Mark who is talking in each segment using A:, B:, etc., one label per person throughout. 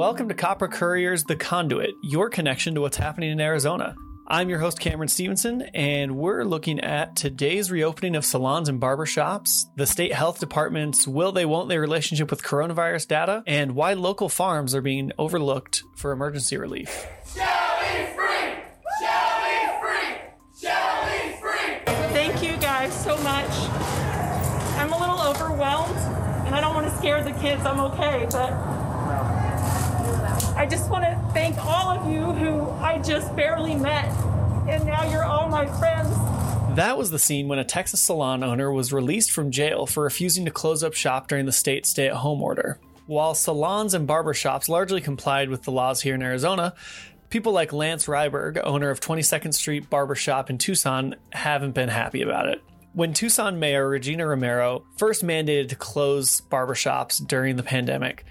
A: Welcome to Copper Courier's The Conduit, your connection to what's happening in Arizona. I'm your host, Cameron Stevenson, and we're looking at today's reopening of salons and barbershops, the state health department's will they won't they relationship with coronavirus data, and why local farms are being overlooked for emergency relief.
B: Shall be free! Shall be free! Shall be free!
C: Thank you guys so much. I'm a little overwhelmed and I don't want to scare the kids. I'm okay, but I just want to thank all of you who I just barely met, and now you're all my friends.
A: That was the scene when a Texas salon owner was released from jail for refusing to close up shop during the state stay at home order. While salons and barbershops largely complied with the laws here in Arizona, people like Lance Ryberg, owner of 22nd Street Barbershop in Tucson, haven't been happy about it. When Tucson Mayor Regina Romero first mandated to close barbershops during the pandemic,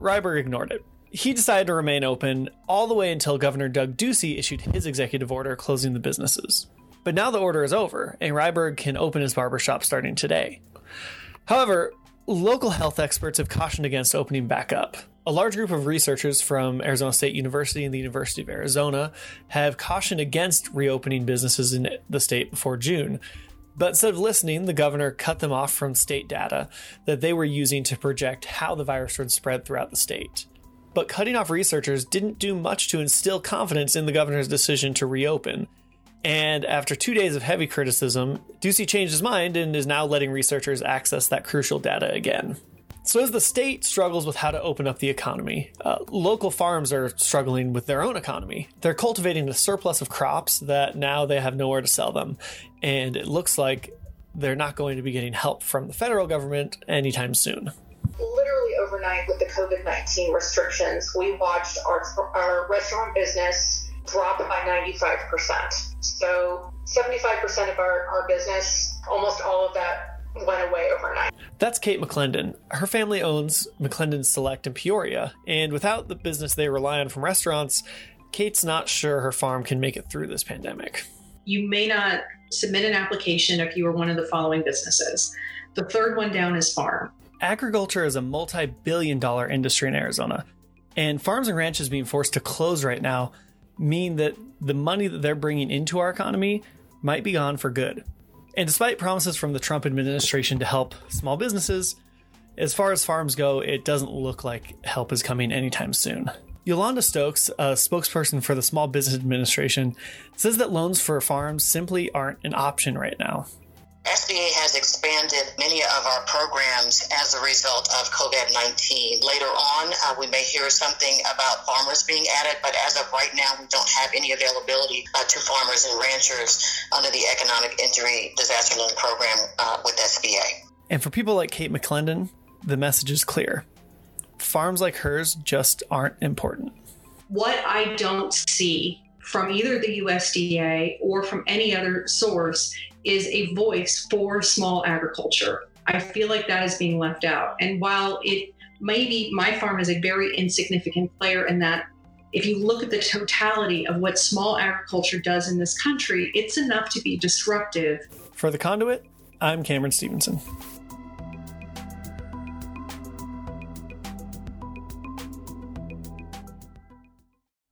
A: Ryberg ignored it he decided to remain open all the way until Governor Doug Ducey issued his executive order closing the businesses. But now the order is over, and Ryberg can open his barbershop starting today. However, local health experts have cautioned against opening back up. A large group of researchers from Arizona State University and the University of Arizona have cautioned against reopening businesses in the state before June. But instead of listening, the governor cut them off from state data that they were using to project how the virus would spread throughout the state. But cutting off researchers didn't do much to instill confidence in the governor's decision to reopen. And after two days of heavy criticism, Ducey changed his mind and is now letting researchers access that crucial data again. So, as the state struggles with how to open up the economy, uh, local farms are struggling with their own economy. They're cultivating a surplus of crops that now they have nowhere to sell them. And it looks like they're not going to be getting help from the federal government anytime soon
D: overnight with the COVID 19 restrictions, we watched our, our restaurant business drop by 95%. So 75% of our, our business, almost all of that went away overnight.
A: That's Kate McClendon. Her family owns McClendon Select in Peoria, and without the business they rely on from restaurants, Kate's not sure her farm can make it through this pandemic.
E: You may not submit an application if you are one of the following businesses. The third one down is farm
A: agriculture is a multi billion dollar industry in Arizona. And farms and ranches being forced to close right now mean that the money that they're bringing into our economy might be gone for good. And despite promises from the Trump administration to help small businesses, as far as farms go, it doesn't look like help is coming anytime soon. Yolanda Stokes, a spokesperson for the Small Business Administration, says that loans for farms simply aren't an option right now.
F: SBA has expanded many of our programs as a result of COVID 19. Later on, uh, we may hear something about farmers being added, but as of right now, we don't have any availability uh, to farmers and ranchers under the Economic Injury Disaster Loan Program uh, with SBA.
A: And for people like Kate McClendon, the message is clear farms like hers just aren't important.
E: What I don't see from either the USDA or from any other source is a voice for small agriculture. I feel like that is being left out. And while it maybe my farm is a very insignificant player in that, if you look at the totality of what small agriculture does in this country, it's enough to be disruptive.
A: For the conduit, I'm Cameron Stevenson.